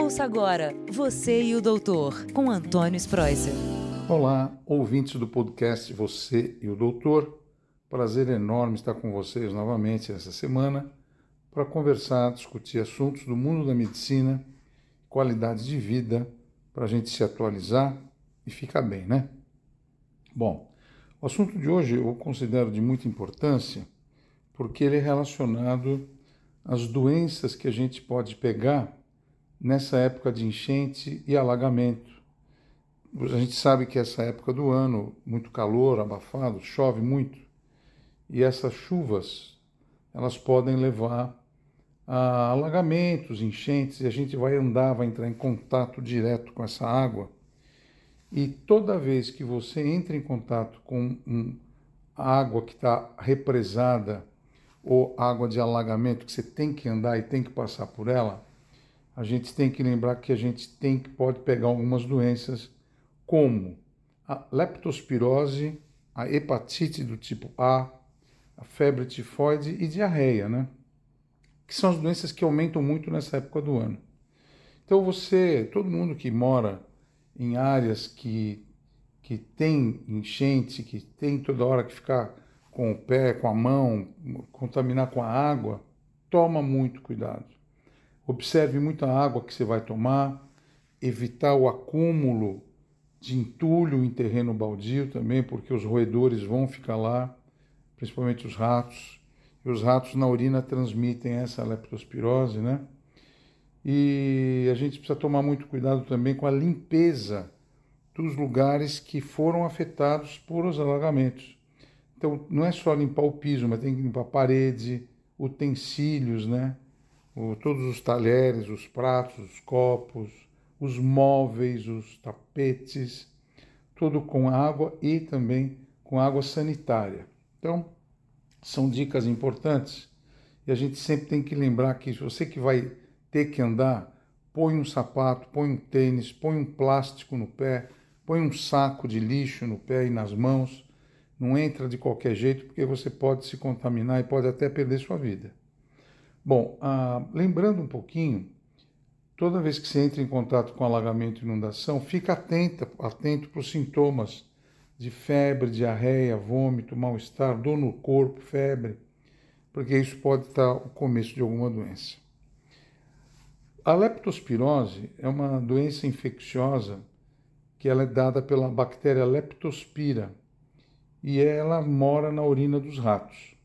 Ouça agora Você e o Doutor, com Antônio Spreuser. Olá, ouvintes do podcast Você e o Doutor. Prazer enorme estar com vocês novamente essa semana para conversar, discutir assuntos do mundo da medicina, qualidade de vida, para a gente se atualizar e ficar bem, né? Bom, o assunto de hoje eu considero de muita importância porque ele é relacionado às doenças que a gente pode pegar nessa época de enchente e alagamento. A gente sabe que essa época do ano, muito calor, abafado, chove muito, e essas chuvas, elas podem levar a alagamentos, enchentes, e a gente vai andar, vai entrar em contato direto com essa água e toda vez que você entra em contato com um, água que está represada ou água de alagamento que você tem que andar e tem que passar por ela, a gente tem que lembrar que a gente tem que pode pegar algumas doenças como a leptospirose, a hepatite do tipo A, a febre tifoide e diarreia, né? Que são as doenças que aumentam muito nessa época do ano. Então você, todo mundo que mora em áreas que, que tem enchente, que tem toda hora que ficar com o pé, com a mão, contaminar com a água, toma muito cuidado. Observe muita água que você vai tomar, evitar o acúmulo de entulho em terreno baldio também, porque os roedores vão ficar lá, principalmente os ratos. E os ratos na urina transmitem essa leptospirose, né? E a gente precisa tomar muito cuidado também com a limpeza dos lugares que foram afetados por os alagamentos. Então, não é só limpar o piso, mas tem que limpar a parede, utensílios, né? Todos os talheres, os pratos, os copos, os móveis, os tapetes, tudo com água e também com água sanitária. Então, são dicas importantes e a gente sempre tem que lembrar que você que vai ter que andar, põe um sapato, põe um tênis, põe um plástico no pé, põe um saco de lixo no pé e nas mãos. Não entra de qualquer jeito, porque você pode se contaminar e pode até perder sua vida. Bom, ah, lembrando um pouquinho, toda vez que você entra em contato com alagamento e inundação, fica atenta, atento para os sintomas de febre, diarreia, vômito, mal-estar, dor no corpo, febre, porque isso pode estar o começo de alguma doença. A leptospirose é uma doença infecciosa que ela é dada pela bactéria Leptospira e ela mora na urina dos ratos.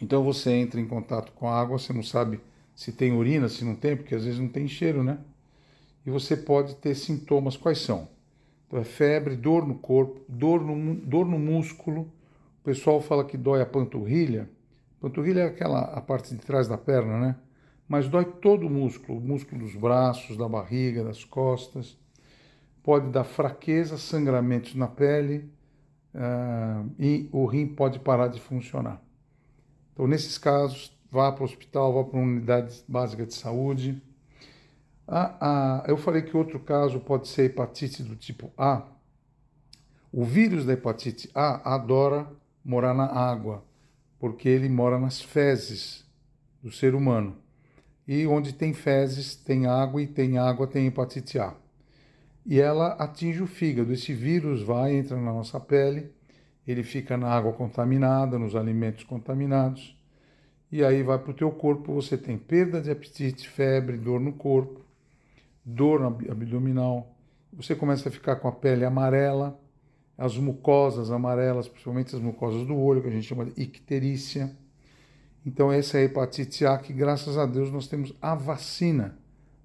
Então você entra em contato com a água, você não sabe se tem urina, se não tem, porque às vezes não tem cheiro, né? E você pode ter sintomas. Quais são? Então é febre, dor no corpo, dor no, dor no músculo. O pessoal fala que dói a panturrilha. Panturrilha é aquela a parte de trás da perna, né? mas dói todo o músculo, o músculo dos braços, da barriga, das costas. Pode dar fraqueza, sangramentos na pele uh, e o rim pode parar de funcionar. Então, nesses casos, vá para o hospital, vá para uma unidade básica de saúde. Ah, ah, eu falei que outro caso pode ser hepatite do tipo A. O vírus da hepatite A adora morar na água, porque ele mora nas fezes do ser humano. E onde tem fezes, tem água, e tem água, tem hepatite A. E ela atinge o fígado. Esse vírus vai, entra na nossa pele, ele fica na água contaminada, nos alimentos contaminados, e aí vai para o teu corpo, você tem perda de apetite, febre, dor no corpo, dor abdominal, você começa a ficar com a pele amarela, as mucosas amarelas, principalmente as mucosas do olho, que a gente chama de icterícia, então, essa é a hepatite A, que graças a Deus nós temos a vacina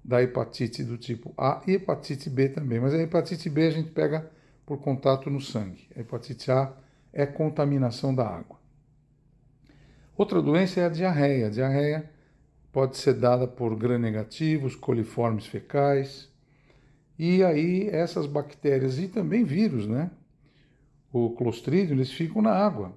da hepatite do tipo A e hepatite B também. Mas a hepatite B a gente pega por contato no sangue. A hepatite A é contaminação da água. Outra doença é a diarreia. A diarreia pode ser dada por gram-negativos, coliformes fecais. E aí essas bactérias e também vírus, né? O clostridium, eles ficam na água.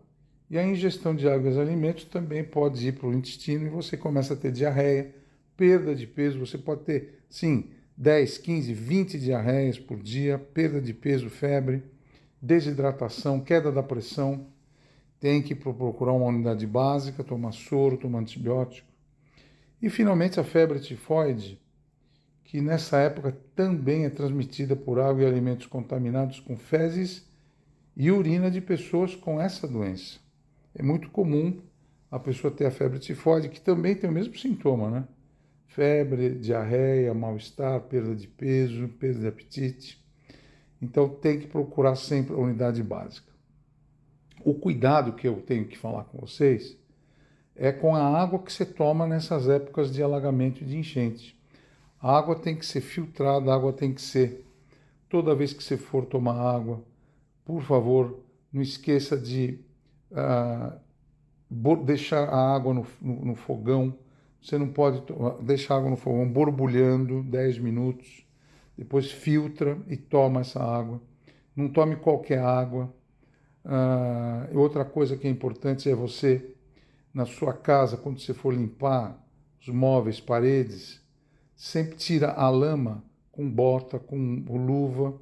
E a ingestão de água e alimentos também pode ir para o intestino e você começa a ter diarreia, perda de peso. Você pode ter, sim, 10, 15, 20 diarreias por dia, perda de peso, febre, desidratação, queda da pressão. Tem que procurar uma unidade básica, tomar soro, tomar antibiótico. E finalmente a febre tifoide, que nessa época também é transmitida por água e alimentos contaminados com fezes e urina de pessoas com essa doença. É muito comum a pessoa ter a febre tifoide, que também tem o mesmo sintoma, né? Febre, diarreia, mal-estar, perda de peso, perda de apetite. Então tem que procurar sempre a unidade básica. O cuidado que eu tenho que falar com vocês é com a água que você toma nessas épocas de alagamento e de enchente. A água tem que ser filtrada, a água tem que ser. Toda vez que você for tomar água, por favor, não esqueça de uh, deixar a água no, no, no, fogão. Você não pode deixar a água no fogão borbulhando 10 minutos. Depois filtra e toma essa água. Não tome qualquer água. Uh, outra coisa que é importante é você, na sua casa, quando você for limpar os móveis, paredes, sempre tira a lama com bota, com luva,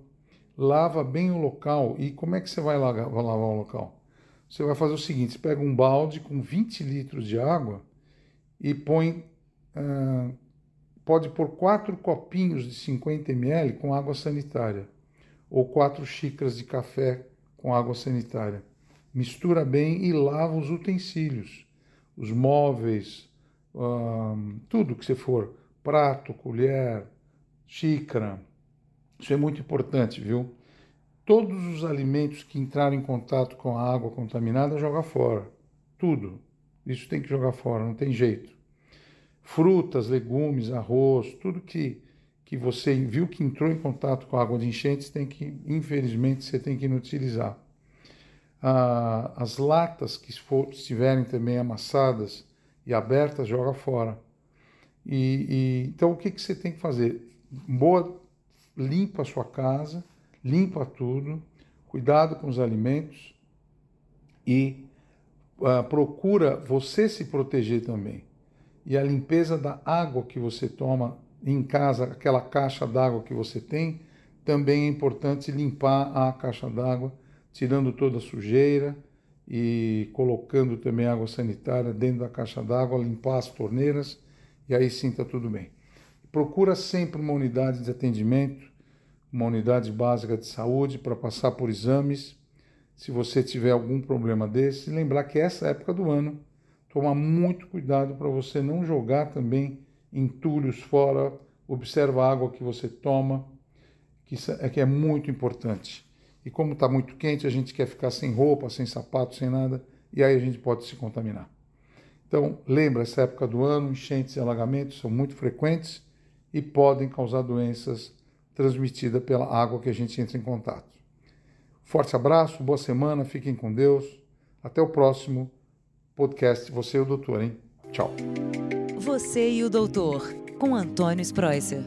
lava bem o local. E como é que você vai lavar, lavar o local? Você vai fazer o seguinte: pega um balde com 20 litros de água e põe. Uh, pode pôr quatro copinhos de 50 ml com água sanitária, ou quatro xícaras de café com água sanitária. Mistura bem e lava os utensílios, os móveis, uh, tudo que você for prato, colher, xícara. Isso é muito importante, viu? Todos os alimentos que entrarem em contato com a água contaminada, joga fora. Tudo. Isso tem que jogar fora, não tem jeito. Frutas, legumes, arroz, tudo que, que você viu que entrou em contato com água de enchentes, tem que, infelizmente, você tem que inutilizar. Ah, as latas que for, estiverem também amassadas e abertas, joga fora. E, e, então o que, que você tem que fazer? Boa, limpa a sua casa, limpa tudo, cuidado com os alimentos e uh, procura você se proteger também. E a limpeza da água que você toma em casa, aquela caixa d'água que você tem, também é importante limpar a caixa d'água, tirando toda a sujeira e colocando também água sanitária dentro da caixa d'água, limpar as torneiras e aí sim está tudo bem. Procura sempre uma unidade de atendimento, uma unidade básica de saúde para passar por exames. Se você tiver algum problema desse, lembrar que essa época do ano, tomar muito cuidado para você não jogar também entulhos fora, observa a água que você toma, que é que é muito importante. E como está muito quente, a gente quer ficar sem roupa, sem sapato, sem nada, e aí a gente pode se contaminar. Então, lembra, essa época do ano, enchentes e alagamentos são muito frequentes e podem causar doenças transmitidas pela água que a gente entra em contato. Forte abraço, boa semana, fiquem com Deus. Até o próximo podcast Você e o Doutor, hein? Tchau. Você e o Doutor, com Antônio Spreuser.